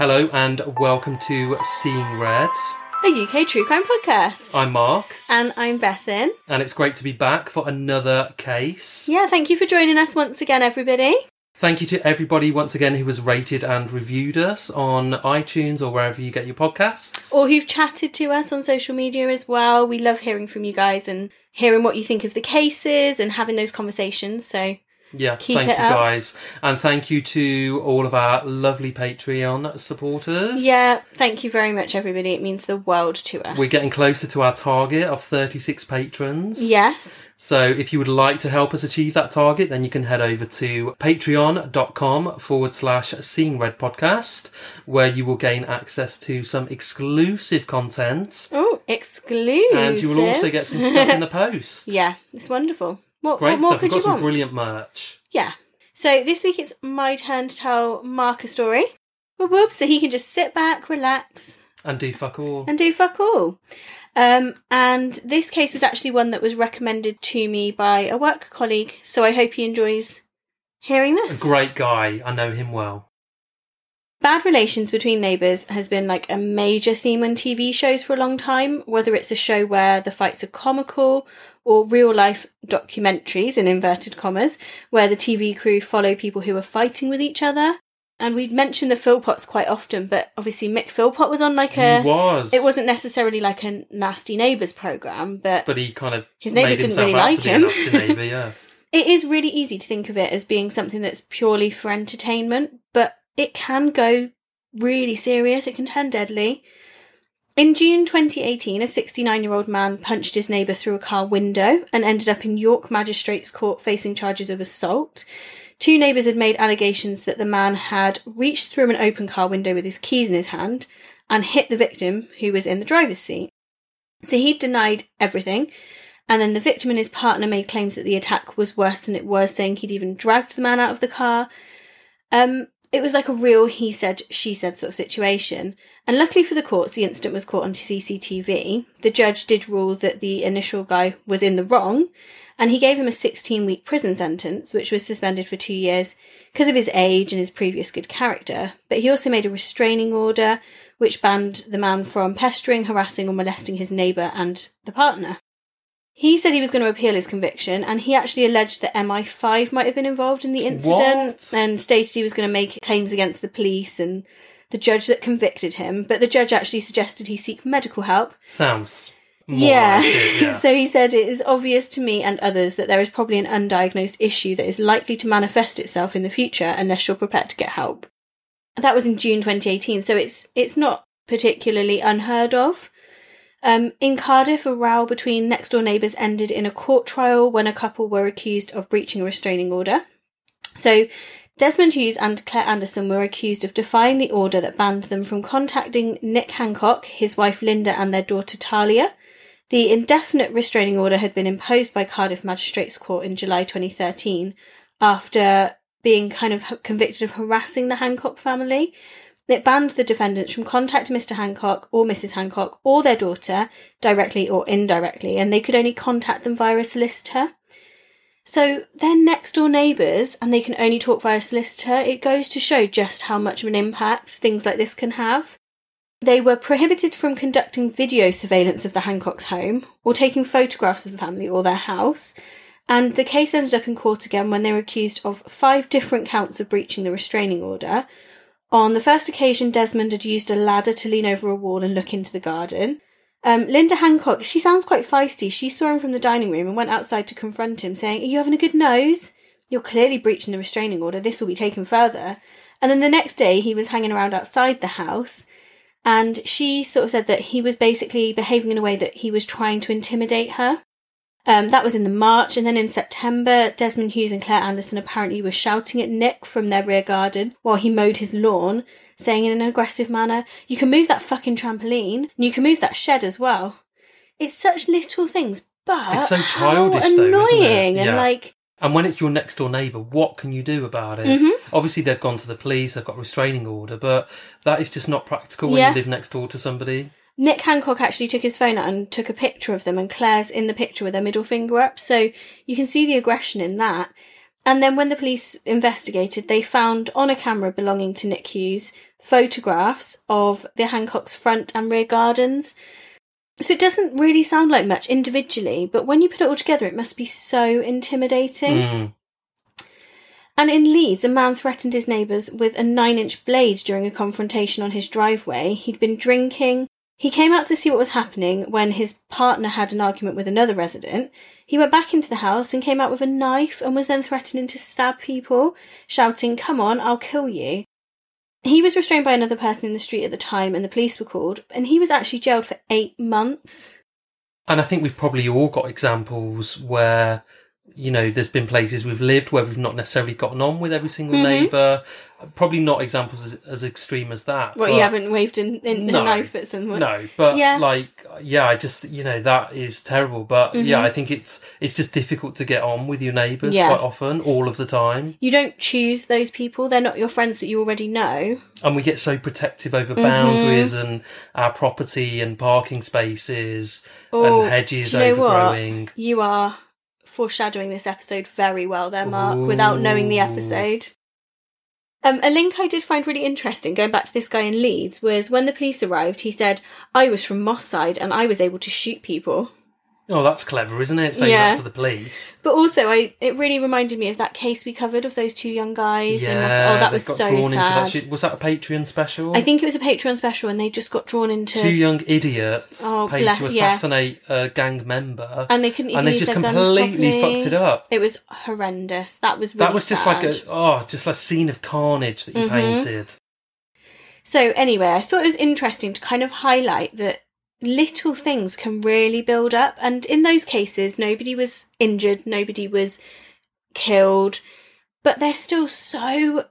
Hello and welcome to Seeing Red. a UK true crime podcast. I'm Mark, and I'm Bethan. and it's great to be back for another case. Yeah, thank you for joining us once again, everybody. Thank you to everybody once again who has rated and reviewed us on iTunes or wherever you get your podcasts. Or who've chatted to us on social media as well. We love hearing from you guys and hearing what you think of the cases and having those conversations. So Yeah, Keep thank you up. guys. And thank you to all of our lovely Patreon supporters. yeah, thank you very much, everybody. It means the world to us. We're getting closer to our target of 36 patrons. Yes. So if you would like to help us achieve that target, then you can head over to patreon.com forward slash seeing red podcast, where you will gain access to some exclusive content. Oh, exclusive. And you will also get some stuff in the post. yeah, it's wonderful. What, Great what more stuff. We've could got you some want? brilliant merch. Yeah. So this week it's my turn to tell Mark a story. Whoop whoop, so he can just sit back, relax, And do fuck all. and do fuck all. Um, and this case was actually one that was recommended to me by a work colleague, so I hope he enjoys hearing A this. great guy. I know him well. Bad relations between neighbours has been like a major theme on TV shows for a long time, whether it's a show where the fights are comical or real life documentaries, in inverted commas, where the TV crew follow people who are fighting with each other. And we'd mention the Philpotts quite often, but obviously Mick Philpott was on like a. he was. It wasn't necessarily like a nasty neighbours programme, but But he kind of His neighbours didn't really like him. nasty neighbour, yeah. it is really easy to think of it as being something that's purely for entertainment, it can go really serious. It can turn deadly. In June 2018, a 69 year old man punched his neighbour through a car window and ended up in York Magistrates Court facing charges of assault. Two neighbours had made allegations that the man had reached through an open car window with his keys in his hand and hit the victim, who was in the driver's seat. So he denied everything, and then the victim and his partner made claims that the attack was worse than it was, saying he'd even dragged the man out of the car. Um, it was like a real he said, she said sort of situation. And luckily for the courts, the incident was caught on CCTV. The judge did rule that the initial guy was in the wrong, and he gave him a 16 week prison sentence, which was suspended for two years because of his age and his previous good character. But he also made a restraining order, which banned the man from pestering, harassing, or molesting his neighbour and the partner. He said he was going to appeal his conviction, and he actually alleged that MI5 might have been involved in the incident What? and stated he was going to make claims against the police and the judge that convicted him. But the judge actually suggested he seek medical help. Sounds more yeah. like it, yeah. so he said it is obvious to me and others that there is probably an undiagnosed issue that is likely to manifest itself in the future unless you're prepared to get help. That was in June 2018, so it's it's not particularly unheard of. Um, in Cardiff, a row between next door neighbours ended in a court trial when a couple were accused of breaching a restraining order. So, Desmond Hughes and Claire Anderson were accused of defying the order that banned them from contacting Nick Hancock, his wife Linda, and their daughter Talia. The indefinite restraining order had been imposed by Cardiff Magistrates Court in July 2013 after being kind of convicted of harassing the Hancock family. It banned the defendants from contacting Mr. Hancock or Mrs. Hancock or their daughter directly or indirectly, and they could only contact them via a solicitor. So they're next door neighbours and they can only talk via solicitor. It goes to show just how much of an impact things like this can have. They were prohibited from conducting video surveillance of the Hancock's home or taking photographs of the family or their house. And the case ended up in court again when they were accused of five different counts of breaching the restraining order. On the first occasion, Desmond had used a ladder to lean over a wall and look into the garden. Um, Linda Hancock, she sounds quite feisty. She saw him from the dining room and went outside to confront him, saying, Are you having a good nose? You're clearly breaching the restraining order. This will be taken further. And then the next day, he was hanging around outside the house. And she sort of said that he was basically behaving in a way that he was trying to intimidate her. Um, that was in the March, and then in September, Desmond Hughes and Claire Anderson apparently were shouting at Nick from their rear garden while he mowed his lawn, saying in an aggressive manner, You can move that fucking trampoline, and you can move that shed as well. It's such little things, but It's so how childish, though, isn't it? annoying and like And when it's your next door neighbour, what can you do about it? Mhm. Obviously, they've gone to the police, they've got a restraining order, but that is just not practical when Yeah. you live next door to somebody. Nick Hancock actually took his phone out and took a picture of them, and Claire's in the picture with her middle finger up, so you can see the aggression in that. And then when the police investigated, they found on a camera belonging to Nick Hughes photographs of the Hancock's front and rear gardens. So it doesn't really sound like much individually, but when you put it all together, it must be so intimidating. Mm. And in Leeds, a man threatened his neighbours with a nine inch blade during a confrontation on his driveway. He'd been drinking. He came out to see what was happening when his partner had an argument with another resident. He went back into the house and came out with a knife and was then threatening to stab people, shouting, Come on, I'll kill you. He was restrained by another person in the street at the time and the police were called, and he was actually jailed for eight months. And I think we've probably all got examples where, you know, there's been places we've lived where we've not necessarily gotten on with every single Mhm. neighbour. Probably not examples as, as extreme as that. What, but- you haven't waved in, in, No. a knife at someone? No, but Yeah. like, yeah, I just, you know, that is terrible. But yeah, Mhm. I think it's, it's just difficult to get on with your neighbours Yeah. quite often, all of the time. You don't choose those people, they're not your friends that you already know. And we get so protective over Mhm. boundaries and our property and parking spaces Oh, and hedges you know what? overgrowing. You are foreshadowing this episode very well there, Mark, without knowing the episode. Um, a link I did find really interesting, going back to this guy in Leeds, was when the police arrived, he said, I was from Moss Side and I was able to shoot people. Oh, that's clever, isn't it? Saying Yeah. that to the police. But also, I it really reminded me of that case we covered of those two young guys. Yeah, oh, that they was got so drawn sad. into that. Was that a Patreon special? I think it was a Patreon special and they just got drawn into. two young idiots Oh, paid bless- to yeah. assassinate a gang member, and they couldn't even and they use just their guns completely properly. fucked it up. It was horrendous. That was really that was just like a oh, just a scene of carnage that you Mhm. painted. So anyway, I thought it was interesting to kind of highlight that little things can really build up and in those cases nobody was injured, nobody was killed, but they're still so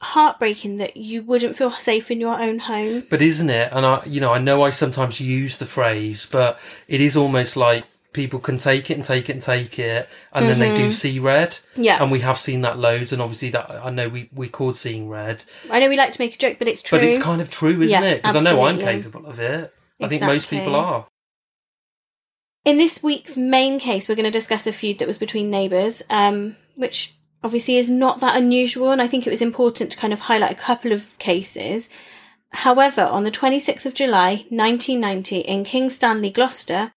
heartbreaking that you wouldn't feel safe in your own home. But isn't it? And I, you know, I know I sometimes use the phrase, but it is almost like people can take it and take it and take it, and then they do Mhm. see red. Yeah. And we have seen that loads, and obviously that I know we we called seeing red, I know we like to make a joke, but it's true. but it's kind of true, isn't Yeah, it? Because I know I'm capable of it. I think most people are. In this week's main case, we're going to discuss a feud that was between neighbours, um, which obviously is not that unusual, and I think it was important to kind of highlight a couple of cases. However, on the 26th of July, 1990, in King Stanley, Gloucester,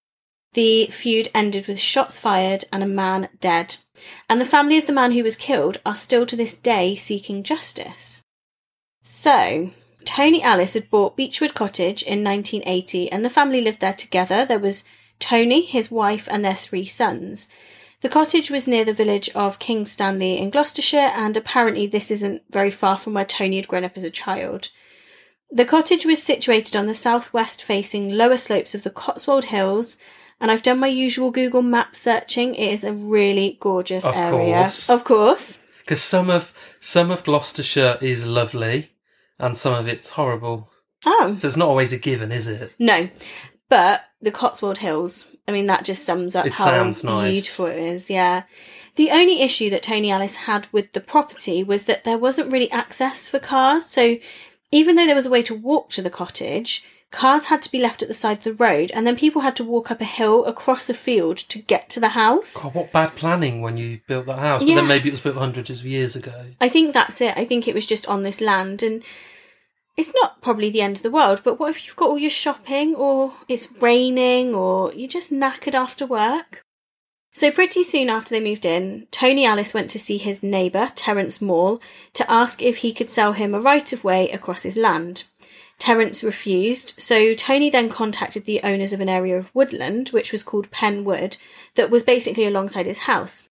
the feud ended with shots fired and a man dead. And the family of the man who was killed are still to this day seeking justice. So, Tony Ellis had bought Beechwood Cottage in 1980, and the family lived there together. There was Tony, his wife, and their three sons. The cottage was near the village of King Stanley in Gloucestershire, and apparently this isn't very far from where Tony had grown up as a child. The cottage was situated on the southwest facing lower slopes of the Cotswold Hills, and I've done my usual Google map searching. It is a really gorgeous Of area. course. Of course. Because some of some of Gloucestershire is lovely, and some of it's horrible. Oh. So it's not always a given, is it? No, but the Cotswold Hills. I mean, that just sums up It how sounds nice. beautiful it is. Yeah. The only issue that Tony Ellis had with the property was that there wasn't really access for cars. So even though there was a way to walk to the cottage, cars had to be left at the side of the road, and then people had to walk up a hill across a field to get to the house. God, what bad planning when you built that house. But then maybe it was built hundreds of years ago. I think that's it. I think it was just on this land and it's not probably the end of the world, but what if you've got all your shopping or it's raining or you're just knackered after work? So pretty soon after they moved in, Tony Ellis went to see his neighbour, Terence Moore, to ask if he could sell him a right of way across his land. Terence refused, so Tony then contacted the owners of an area of woodland, which was called Penn Wood, that was basically alongside his house.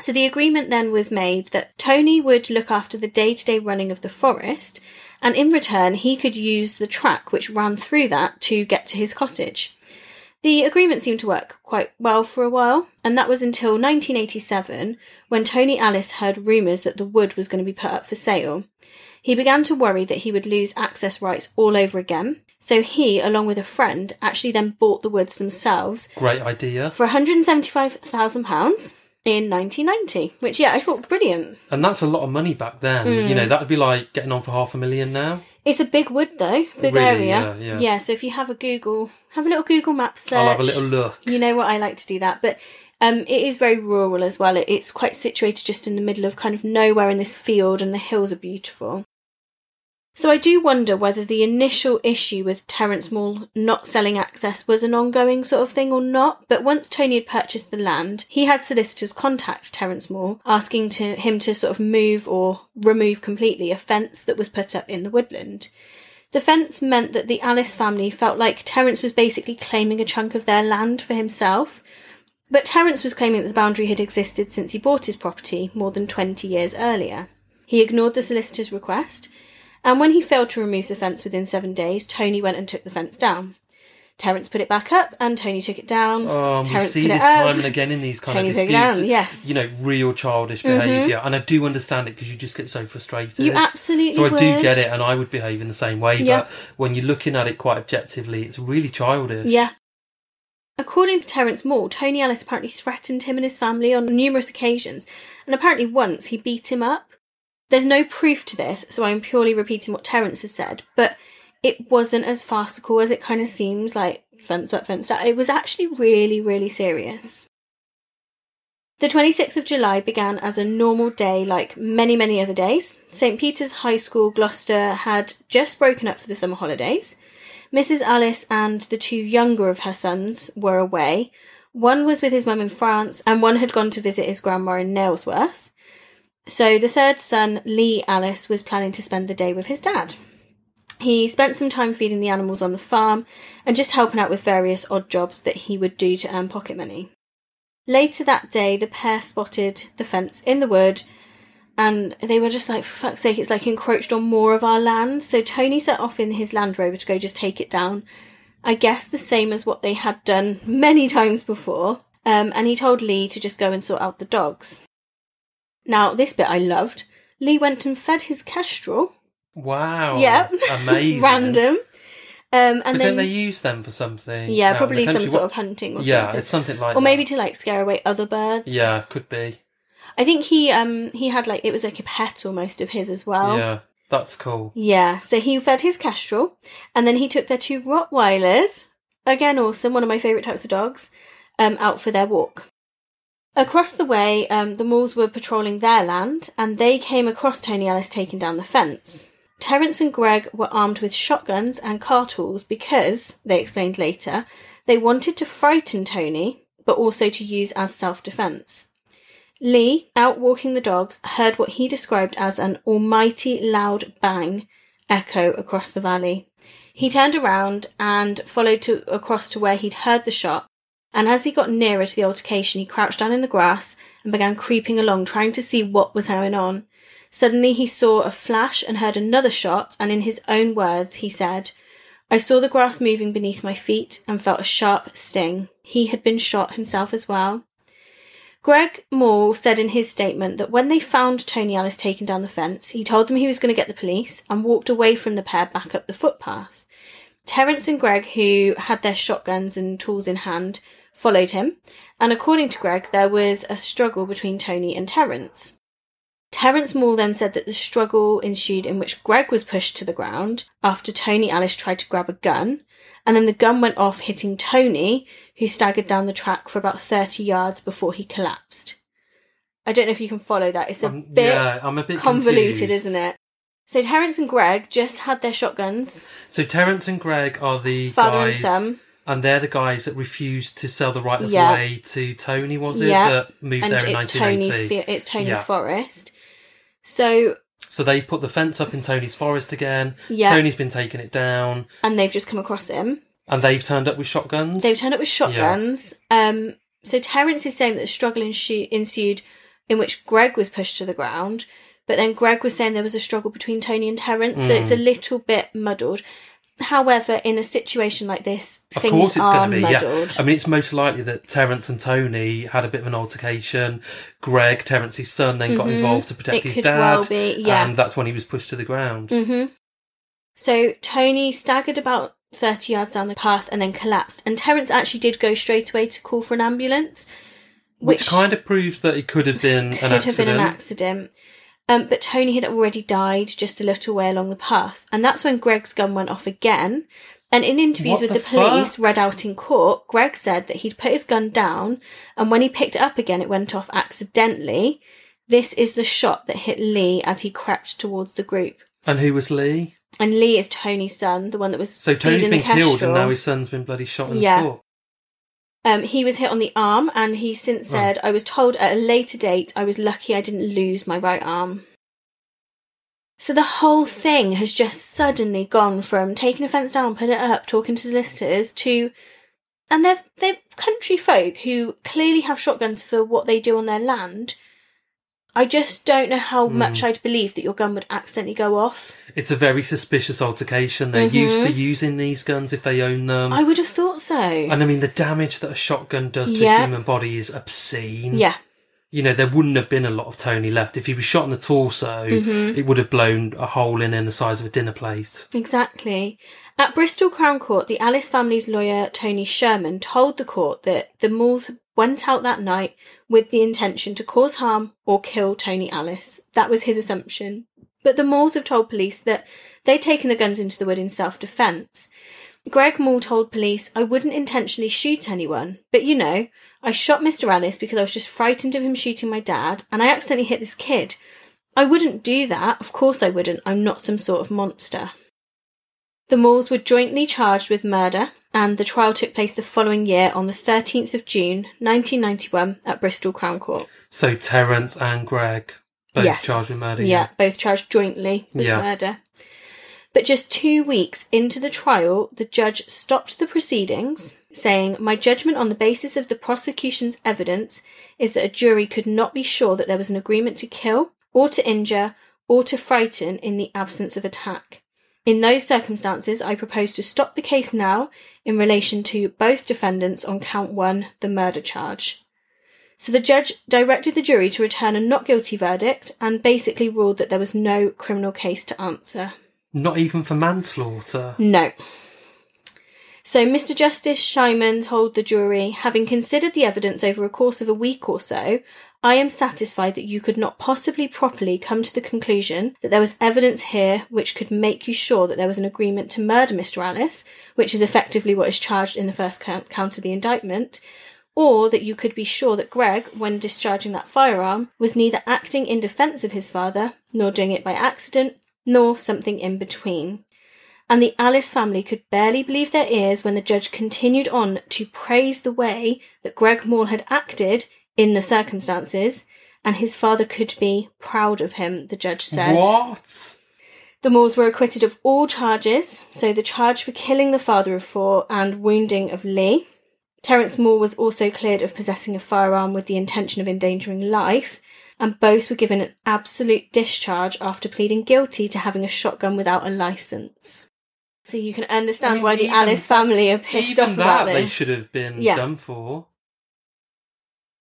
So the agreement then was made that Tony would look after the day to day running of the forest, and in return, he could use the track which ran through that to get to his cottage. The agreement seemed to work quite well for a while, and that was until 1987 when Tony Ellis heard rumours that the wood was going to be put up for sale. He began to worry that he would lose access rights all over again, so he, along with a friend, actually then bought the woods themselves Great idea. for £175,000 in 1990, which, yeah, I thought brilliant. And that's a lot of money back then. Hmm. You know, that would be like getting on for half a million now. It's a big wood, though, big Really, area. yeah, yeah. so if you have a Google, have a little Google map search. I'll have a little look. You know what I like to do that, but um, it is very rural as well. It, it's quite situated just in the middle of kind of nowhere in this field, and the hills are beautiful. So I do wonder whether the initial issue with Terence Moore not selling access was an ongoing sort of thing or not. But once Tony had purchased the land, he had solicitors contact Terence Moore asking to him to sort of move or remove completely a fence that was put up in the woodland. The fence meant that the Ellis family felt like Terence was basically claiming a chunk of their land for himself. But Terence was claiming that the boundary had existed since he bought his property more than 20 years earlier. He ignored the solicitor's request and when he failed to remove the fence within seven days, Tony went and took the fence down. Terence put it back up, and Tony took it down. Oh, we see this up. time and again in these kind Tony of disputes. down, yes. You know, real childish mm-hmm. behaviour, and I do understand it because you just get so frustrated. You absolutely So I do get it, and I would behave in the same way. Yeah. But when you're looking at it quite objectively, it's really childish. Yeah. According to Terence Moore, Tony Ellis apparently threatened him and his family on numerous occasions, and apparently once he beat him up. There's no proof to this, so I'm purely repeating what Terence has said, but it wasn't as farcical as it kind of seems like fence up, fence down. It was actually really, really serious. The 26th of July began as a normal day like many, many other days. St. Peter's High School, Gloucester, had just broken up for the summer holidays. Mrs. Ellis and the two younger of her sons were away. One was with his mum in France, and one had gone to visit his grandma in Nailsworth. So the third son, Lee Ellis, was planning to spend the day with his dad. He spent some time feeding the animals on the farm and just helping out with various odd jobs that he would do to earn pocket money. Later that day, the pair spotted the fence in the wood and they were just like, for fuck's sake, it's like encroached on more of our land. So Tony set off in his Land Rover to go just take it down. I guess the same as what they had done many times before. Um, and he told Lee to just go and sort out the dogs. Now, this bit I loved. Lee went and fed his kestrel. Wow. yeah. Amazing. Random. Um, and But then, they use them for something? yeah, probably some sort of hunting or something. Yeah, something. it's something like or that. maybe to like scare away other birds. Yeah, could be. I think he um he had like it was like a pet almost of his as well. Yeah, that's cool. Yeah, so he fed his kestrel, and then he took their two Rottweilers, again awesome, one of my favourite types of dogs, um, out for their walk. Across the way, um, the Moores were patrolling their land, and they came across Tony Ellis taking down the fence. Terence and Greg were armed with shotguns and car tools because, they explained later, they wanted to frighten Tony, but also to use as self defence. Lee, out walking the dogs, heard what he described as an almighty loud bang echo across the valley. He turned around and followed to across to where he'd heard the shot, and as he got nearer to the altercation, he crouched down in the grass and began creeping along, trying to see what was going on. Suddenly he saw a flash and heard another shot, and in his own words, he said, I saw the grass moving beneath my feet and felt a sharp sting. He had been shot himself as well. Greg Moore said in his statement that when they found Tony Ellis taken down the fence, he told them he was going to get the police and walked away from the pair back up the footpath. Terence and Greg, who had their shotguns and tools in hand, followed him, and according to Greg, there was a struggle between Tony and Terence. Terence Moore then said that the struggle ensued in which Greg was pushed to the ground after Tony Ellis tried to grab a gun, and then the gun went off, hitting Tony, who staggered down the track for about 30 yards before he collapsed. I don't know if you can follow that. It's a Um, bit yeah, I'm a bit convoluted, confused. isn't it? So Terence and Greg just had their shotguns, So Terence and Greg are the father guys, and son, and they're the guys that refused to sell the right of Yeah. way to Tony. Was it Yeah. that moved and there in it's Tony's 1980? it's Tony's Yeah. forest. So So they've put the fence up in Tony's forest again. Yeah. Tony's been taking it down, and they've just come across him. and they've turned up with shotguns. They've turned up with shotguns. Um, so Terence is saying that the struggle ensued in which Greg was pushed to the ground, but then Greg was saying there was a struggle between Tony and Terence, so it's Mm. a little bit muddled. However, in a situation like this, Of things course, it's are going to be. muddled. Yeah, I mean, it's most likely that Terence and Tony had a bit of an altercation. Greg, Terence's son, then got Mhm. involved to protect It his dad, well be, yeah. and that's when he was pushed to the ground. hmm So Tony staggered about 30 yards down the path and then collapsed. And Terence actually did go straight away to call for an ambulance, Which, kind of proves that it could have been could an have been an accident. Um, but Tony had already died just a little way along the path. And that's when Greg's gun went off again. And in interviews What with the, the police read out in court, Greg said that he'd put his gun down and when he picked it up again, it went off accidentally. This is the shot that hit Lee as he crept towards the group. And who was Lee? And Lee is Tony's son, the one that was So Tony's been killed, and now his son's been bloody shot in Yeah. the foot. Um, he was hit on the arm, and he since said, "I was told at a later date I was lucky I didn't lose my right arm." So the whole thing has just suddenly gone from taking a fence down, putting it up, talking to solicitors to, and they're they're country folk who clearly have shotguns for what they do on their land. I just don't know how Hmm. much I'd believe that your gun would accidentally go off. It's a very suspicious altercation. They're used to using these guns if they own them. Mm-hmm. I would have thought so. and I mean, the damage that a shotgun does to Yeah. a human body is obscene. yeah, You know, there wouldn't have been a lot of Tony left. If he was shot in the torso, Mm-hmm. it would have blown a hole in him the size of a dinner plate. Exactly. At Bristol Crown Court, the Ellis family's lawyer, Tony Sherman, told the court that the Moores went out that night with the intention to cause harm or kill Tony Ellis. That was his assumption. But the Moores have told police that they'd taken the guns into the wood in self defence. Greg Moore told police, I wouldn't intentionally shoot anyone, but you know, I shot Mr. Ellis because I was just frightened of him shooting my dad, and I accidentally hit this kid. I wouldn't do that, of course I wouldn't, I'm not some sort of monster. The Moores were jointly charged with murder, and the trial took place the following year on the 13th of June 1991 at Bristol Crown Court. So Terence and Greg both Yes. charged with murder. Yeah, both charged jointly with Yeah. murder. But just two weeks into the trial, the judge stopped the proceedings, saying, My judgment on the basis of the prosecution's evidence is that a jury could not be sure that there was an agreement to kill, or to injure, or to frighten in the absence of attack. In those circumstances, I propose to stop the case now in relation to both defendants on count one, the murder charge. So the judge directed the jury to return a not guilty verdict and basically ruled that there was no criminal case to answer. Not even for manslaughter. No. So Mr. Justice Shyman told the jury, having considered the evidence over a course of a week or so, I am satisfied that you could not possibly properly come to the conclusion that there was evidence here which could make you sure that there was an agreement to murder Mr. Ellis, which is effectively what is charged in the first count, of the indictment, or that you could be sure that Greg, when discharging that firearm, was neither acting in defence of his father, nor doing it by accident, nor something in between. And the Ellis family could barely believe their ears when the judge continued on to praise the way that Greg Moore had acted in the circumstances, and his father could be proud of him, the judge said. What? The Moores were acquitted of all charges, so the charge for killing the father of four and wounding of Lee. Terence Moore was also cleared of possessing a firearm with the intention of endangering life, and both were given an absolute discharge after pleading guilty to having a shotgun without a license. So you can understand I mean, why the even- Ellis family are pissed Even off that about they should have been Yeah. done for.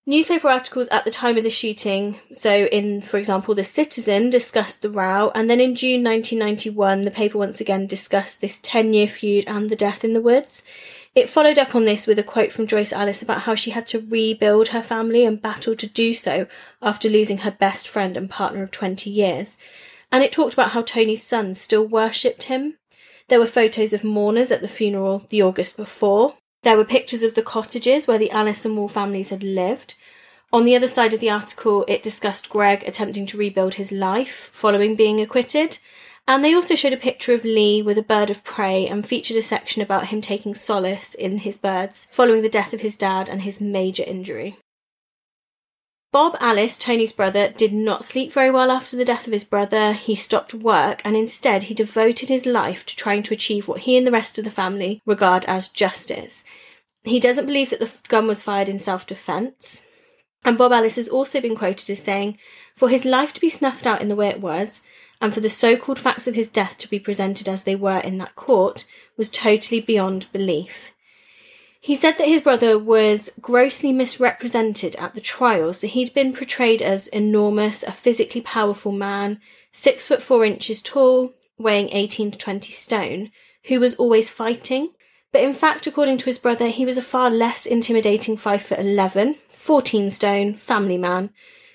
Newspaper articles at the time of the shooting, so in, for example, The Citizen, discussed the row, and then in June 1991, the paper once again discussed this 10 year feud and the death in the woods. It followed up on this with a quote from Joyce Ellis about how she had to rebuild her family and battled to do so after losing her best friend and partner of 20 years. And it talked about how Tony's son still worshipped him. There were photos of mourners at the funeral the August before. There were pictures of the cottages where the Ellis and Moore families had lived. On the other side of the article, it discussed Greg attempting to rebuild his life following being acquitted. And they also showed a picture of Lee with a bird of prey and featured a section about him taking solace in his birds following the death of his dad and his major injury. Bob Ellis, Tony's brother, did not sleep very well after the death of his brother. He stopped work and instead he devoted his life to trying to achieve what he and the rest of the family regard as justice. He doesn't believe that the gun was fired in self defence. And Bob Ellis has also been quoted as saying, For his life to be snuffed out in the way it was, and for the so called facts of his death to be presented as they were in that court, was totally beyond belief. He said that his brother was grossly misrepresented at the trial, so he'd been portrayed as enormous, a physically powerful man, six foot four inches tall, weighing 18 to 20 stone, who was always fighting. But in fact, according to his brother, he was a far less intimidating 5 foot 11, 14 stone, family man,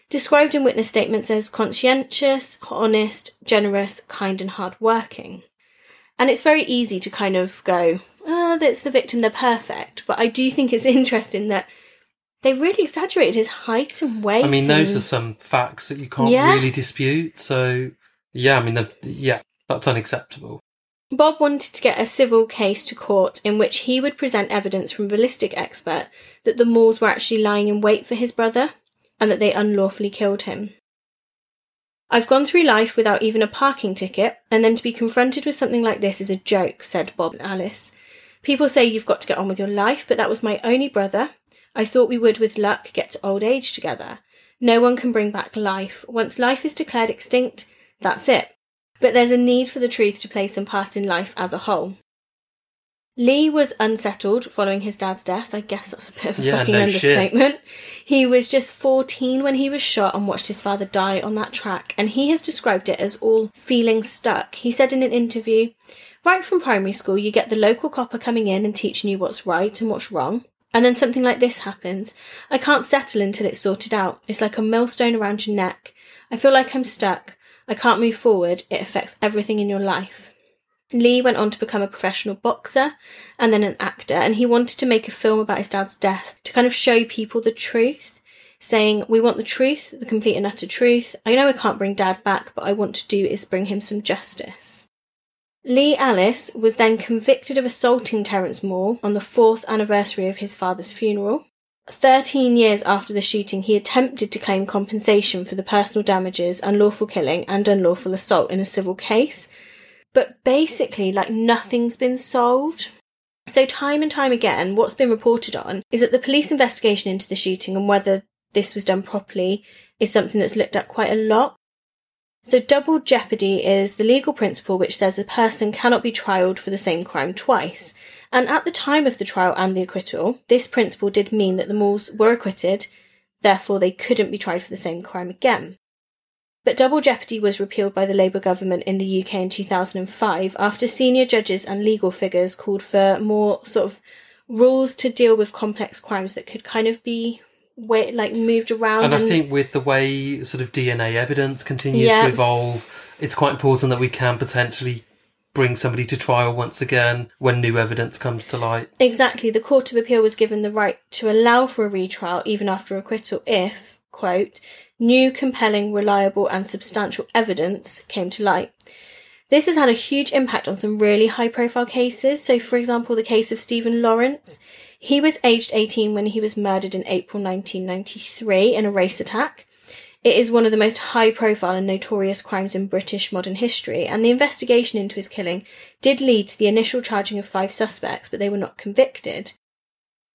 described in witness statements as conscientious, honest, generous, kind, and hard working. And it's very easy to kind of go, ah, oh, that's the victim, they're perfect. But I do think it's interesting that they really exaggerated his height and weight. I mean, those and- are some facts that you can't Yeah. really dispute. So, yeah, I mean, yeah, that's unacceptable. Bob wanted to get a civil case to court in which he would present evidence from a ballistic expert that the Moores were actually lying in wait for his brother and that they unlawfully killed him. I've gone through life without even a parking ticket, and then to be confronted with something like this is a joke, said Bob and Ellis. People say you've got to get on with your life, but that was my only brother. I thought we would, with luck, get to old age together. No one can bring back life. Once life is declared extinct, that's it. But there's a need for the truth to play some part in life as a whole. Lee was unsettled following his dad's death. I guess that's a bit of a Yeah, fucking no understatement. He was just 14 when he was shot and watched his father die on that track, and he has described it as all feeling stuck. He said in an interview, Right from primary school, you get the local copper coming in and teaching you what's right and what's wrong. And then something like this happens. I can't settle until it's sorted out. It's like a millstone around your neck. I feel like I'm stuck. I can't move forward. It affects everything in your life. Lee went on to become a professional boxer and then an actor, and he wanted to make a film about his dad's death to kind of show people the truth, saying, We want the truth, the complete and utter truth. I know I can't bring dad back, but I want to do is bring him some justice. Lee Ellis was then convicted of assaulting Terence Moore on the fourth anniversary of his father's funeral. Thirteen years after the shooting, he attempted to claim compensation for the personal damages, unlawful killing, and unlawful assault in a civil case. But basically, like nothing's been solved. So, time and time again, what's been reported on is that the police investigation into the shooting and whether this was done properly is something that's looked at quite a lot. So, double jeopardy is the legal principle which says a person cannot be trialed for the same crime twice. And at the time of the trial and the acquittal, this principle did mean that the Moores were acquitted, therefore, they couldn't be tried for the same crime again. But double jeopardy was repealed by the Labour government in the UK in 2005 after senior judges and legal figures called for more sort of rules to deal with complex crimes that could kind of be way, like moved around. And I think with the way sort of DNA evidence continues Yeah. to evolve, it's quite important that we can potentially bring somebody to trial once again when new evidence comes to light. Exactly. The Court of Appeal was given the right to allow for a retrial even after acquittal if, quote, new, compelling, reliable, and substantial evidence came to light. This has had a huge impact on some really high profile cases. So, for example, the case of Stephen Lawrence. He was aged 18 when he was murdered in April 1993 in a race attack. It is one of the most high profile and notorious crimes in British modern history, and the investigation into his killing did lead to the initial charging of five suspects, but they were not convicted.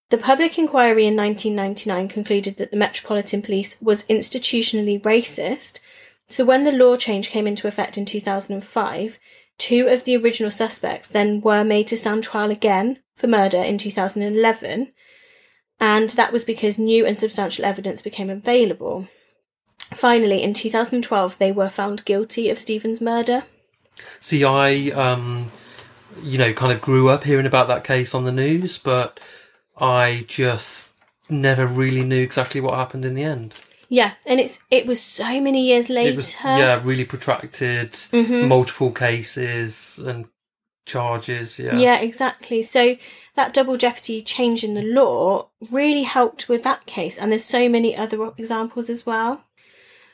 The public inquiry in 1999 concluded that the Metropolitan Police was institutionally racist, so when the law change came into effect in 2005, two of the original suspects then were made to stand trial again for murder in 2011, and that was because new and substantial evidence became available. Finally, in 2012, they were found guilty of Stephen's murder. See, I, um, you know, kind of grew up hearing about that case on the news, but I just never really knew exactly what happened in the end. Yeah, and it's it was so many years later. It was, yeah, really protracted, Mhm. multiple cases and charges. Yeah. Yeah, exactly. So that double jeopardy change in the law really helped with that case, and there's so many other examples as well.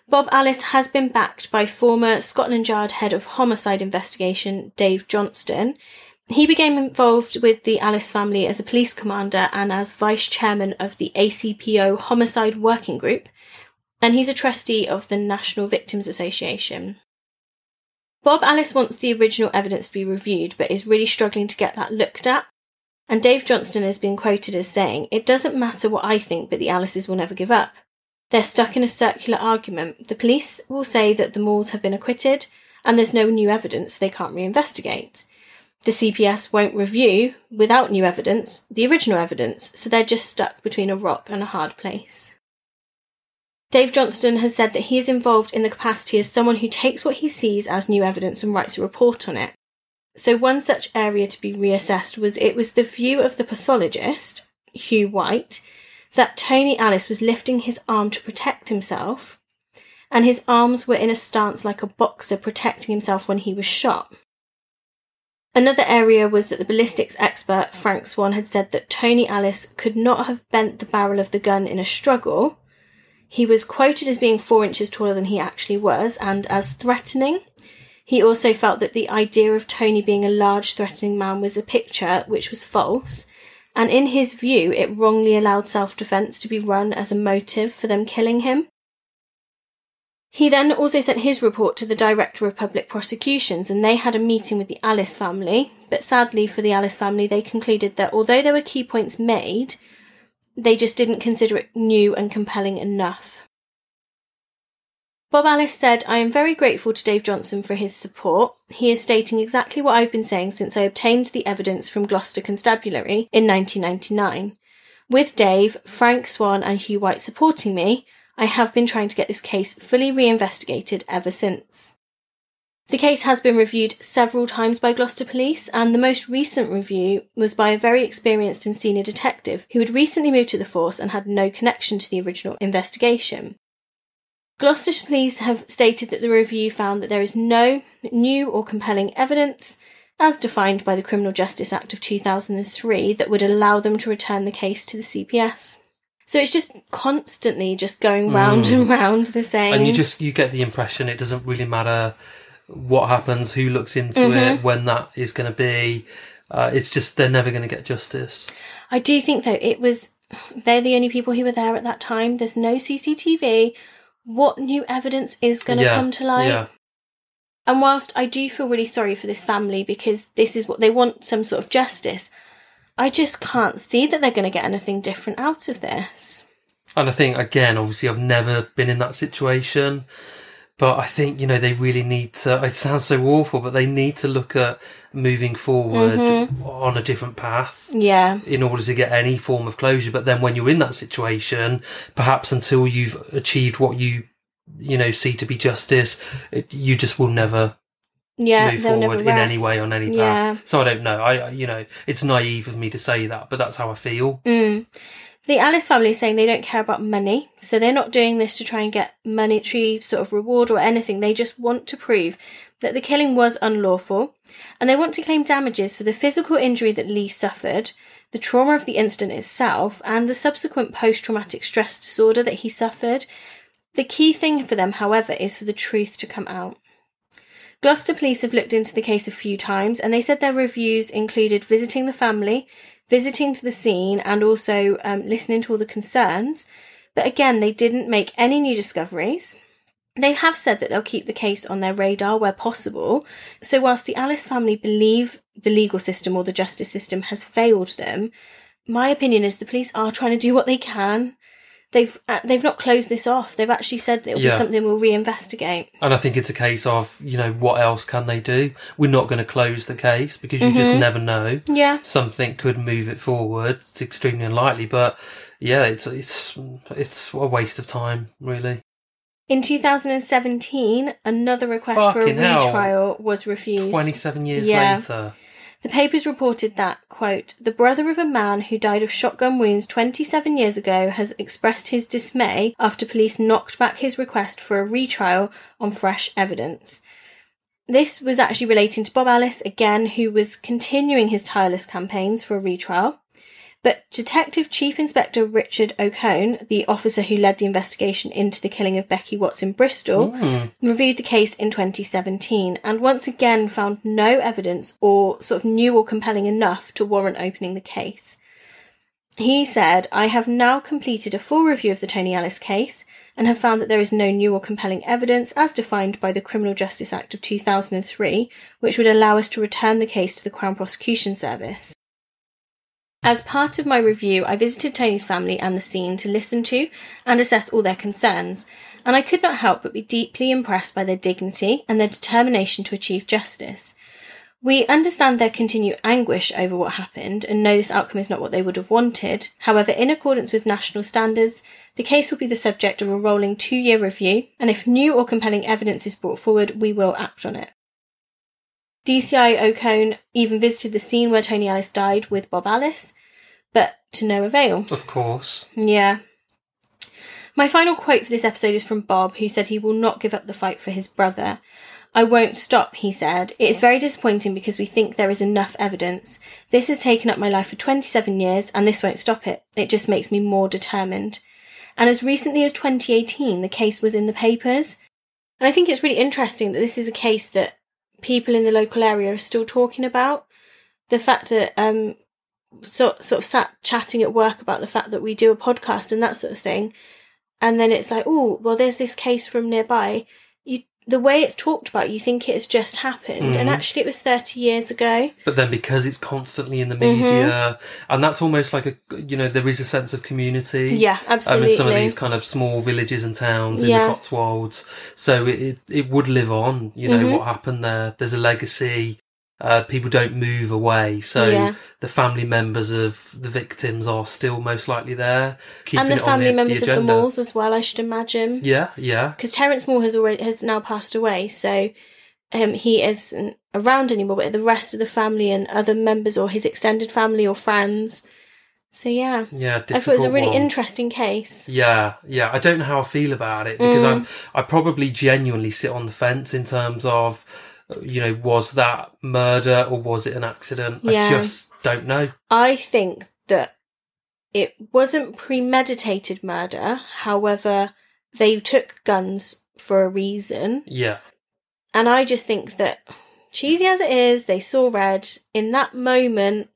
Bob Ellis has been backed by former Scotland Yard head of homicide investigation Dave Johnston. He became involved with the Ellis family as a police commander and as vice chairman of the ACPO Homicide Working Group, and he's a trustee of the National Victims Association. Bob Ellis wants the original evidence to be reviewed, but is really struggling to get that looked at. And Dave Johnston has been quoted as saying, It doesn't matter what I think, but the Ellises will never give up. They're stuck in a circular argument. The police will say that the Moores have been acquitted, and there's no new evidence, they can't reinvestigate. The CPS won't review, without new evidence, the original evidence, so they're just stuck between a rock and a hard place. Dave Johnston has said that he is involved in the capacity as someone who takes what he sees as new evidence and writes a report on it. So one such area to be reassessed was it was the view of the pathologist, Hugh White, that Tony Ellis was lifting his arm to protect himself, and his arms were in a stance like a boxer protecting himself when he was shot. Another area was that the ballistics expert Frank Swan had said that Tony Ellis could not have bent the barrel of the gun in a struggle. He was quoted as being four inches taller than he actually was and as threatening. He also felt that the idea of Tony being a large, threatening man was a picture which was false, and in his view, it wrongly allowed self defence to be run as a motive for them killing him. He then also sent his report to the Director of Public Prosecutions, and they had a meeting with the Ellis family. But sadly for the Ellis family, they concluded that although there were key points made, they just didn't consider it new and compelling enough. Bob Ellis said, I am very grateful to Dave Johnston for his support. He is stating exactly what I've been saying since I obtained the evidence from Gloucester Constabulary in 1999. With Dave, Frank Swan, and Hugh White supporting me, I have been trying to get this case fully reinvestigated ever since. The case has been reviewed several times by Gloucester Police, and the most recent review was by a very experienced and senior detective who had recently moved to the force and had no connection to the original investigation. Gloucester Police have stated that the review found that there is no new or compelling evidence, as defined by the Criminal Justice Act of 2003, that would allow them to return the case to the CPS. So it's just constantly just going round Mm. and round the same. And you just you get the impression it doesn't really matter what happens, who looks into Mm-hmm. it, when that is going to be. Uh, it's just they're never going to get justice. I do think though it was they're the only people who were there at that time. There's no CCTV. What new evidence is going to yeah, come to light? Yeah, And whilst I do feel really sorry for this family because this is what they want some sort of justice, I just can't see that they're going to get anything different out of this. and I think again, obviously, I've never been in that situation, but I think you know they really need to. It sounds so awful, but they need to look at moving forward Mm-hmm. on a different path. Yeah. in order to get any form of closure. But then when you're in that situation, perhaps until you've achieved what you, you know, see to be justice, it, you just will never Yeah. move forward in any way on any path. Yeah. So I don't know. I, I- you know, it's naive of me to say that, but that's how I feel. Mm. The Ellis family is saying they don't care about money, so they're not doing this to try and get monetary sort of reward or anything. They just want to prove that the killing was unlawful, and they want to claim damages for the physical injury that Lee suffered, the trauma of the incident itself, and the subsequent post traumatic stress disorder that he suffered. The key thing for them, however, is for the truth to come out. Gloucester police have looked into the case a few times and they said their reviews included visiting the family, visiting to the scene, and also um, listening to all the concerns. But again, they didn't make any new discoveries. They have said that they'll keep the case on their radar where possible. So, whilst the Ellis family believe the legal system or the justice system has failed them, my opinion is the police are trying to do what they can. They've uh, they've not closed this off. They've actually said it'll Yeah. be something we'll reinvestigate. And I think it's a case of, you know, what else can they do? We're not going to close the case because you just never know. Yeah. Something could move it forward. It's extremely unlikely, but yeah, it's it's it's a waste of time, really. In 2017, another request for a Fucking hell. retrial was refused. Twenty-seven years Yeah. later. The papers reported that, quote, the brother of a man who died of shotgun wounds 27 years ago has expressed his dismay after police knocked back his request for a retrial on fresh evidence. This was actually relating to Bob Ellis again, who was continuing his tireless campaigns for a retrial. But Detective Chief Inspector Richard O'Cone, the officer who led the investigation into the killing of Becky Watts in Bristol, hmm. reviewed the case in 2017 and once again found no evidence or sort of new or compelling enough to warrant opening the case. He said, I have now completed a full review of the Tony Ellis case and have found that there is no new or compelling evidence as defined by the Criminal Justice Act of 2003, which would allow us to return the case to the Crown Prosecution Service. As part of my review, I visited Tony's family and the scene to listen to and assess all their concerns, and I could not help but be deeply impressed by their dignity and their determination to achieve justice. We understand their continued anguish over what happened and know this outcome is not what they would have wanted. However, in accordance with national standards, the case will be the subject of a rolling two year review, and if new or compelling evidence is brought forward, we will act on it. DCI O'Cone even visited the scene where Tony Ellis died with Bob Ellis, but to no avail. Of course. Yeah. My final quote for this episode is from Bob, who said he will not give up the fight for his brother. I won't stop, he said. It is very disappointing because we think there is enough evidence. This has taken up my life for 27 years, and this won't stop it. It just makes me more determined. And as recently as 2018, the case was in the papers. And I think it's really interesting that this is a case that people in the local area are still talking about. The fact that um so, sort of sat chatting at work about the fact that we do a podcast and that sort of thing. And then it's like, oh, well, there's this case from nearby. You, the way it's talked about, you think it has just happened, and Mhm. actually, it was thirty years ago. But then because it's constantly in the Mm-hmm. media, and that's almost like a, you know, there is a sense of community. Yeah, Um, absolutely. in some of these kind of small villages and towns in Yeah. the Cotswolds. So it, it, it would live on, you know, Mhm. what happened there. There's a legacy. Uh, people don't move away. So Yeah. the family members of the victims are still most likely there. Keeping and the family on the, members the of the. Moores as well, I should imagine. Yeah, yeah. because Terence Moore has already has now passed away, so um, he isn't around anymore. But the rest of the family and other members, or his extended family or friends. So yeah, Yeah, I thought it was a really one. interesting case. Yeah, yeah. I don't know how I feel about it because Mm. I'm I probably genuinely sit on the fence in terms of you know was that murder or was it an accident? I just don't know. I think that it wasn't premeditated murder. However, they took guns for a reason, Yeah, and I just think that cheesy as it is, they saw red in that moment.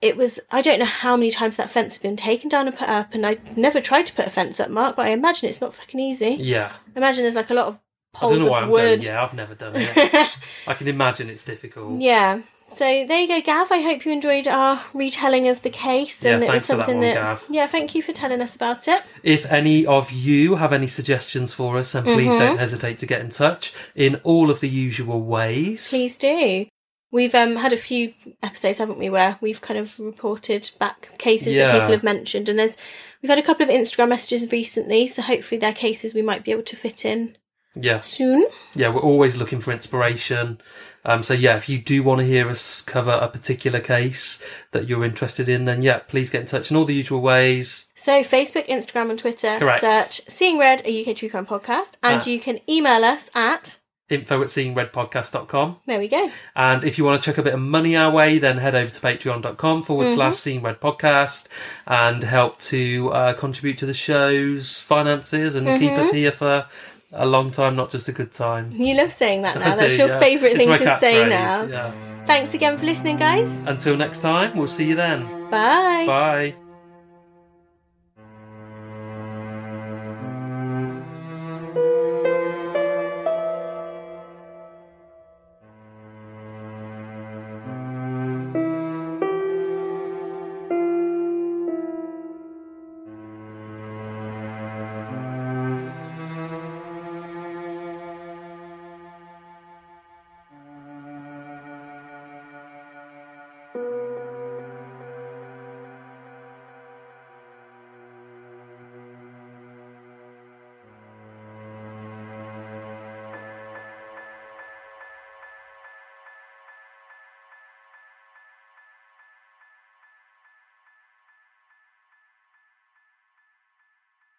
It was, I don't know how many times that fence had been taken down and put up, and I never tried to put a fence up, Mark, but I imagine it's not fucking easy. yeah. I imagine there's like a lot of I poles don't know why I'm going. wood. Yeah, I've never done it. I can imagine it's difficult. Yeah. So there you go, Gav. I hope you enjoyed our retelling of the case, Yeah, and it was for that something one, Gav. Yeah, thank you for telling us about it. If any of you have any suggestions for us, then please Mhm. don't hesitate to get in touch in all of the usual ways. Please do. We've um had a few episodes, haven't we, where we've kind of reported back cases Yeah. that people have mentioned, and there's we've had a couple of Instagram messages recently, so hopefully they're cases we might be able to fit in Yeah, soon. yeah. We're always looking for inspiration. Um, so yeah, if you do want to hear us cover a particular case that you're interested in, then yeah, please get in touch in all the usual ways. So Facebook, Instagram, and Twitter. Correct. Search Seeing Red, a UK True Crime podcast, and you can email us at. Info at seeingredpodcast.com. There we go. And if you want to chuck a bit of money our way, then head over to patreon.com forward Mm-hmm. slash Seeing Red Podcast and help to uh, contribute to the show's finances and keep Mm-hmm. us here for a long time, not just a good time. You love saying that now. I That's do, your yeah. favourite thing to say now. Yeah. Thanks again for listening, guys. Until next time, we'll see you then. Bye. Bye.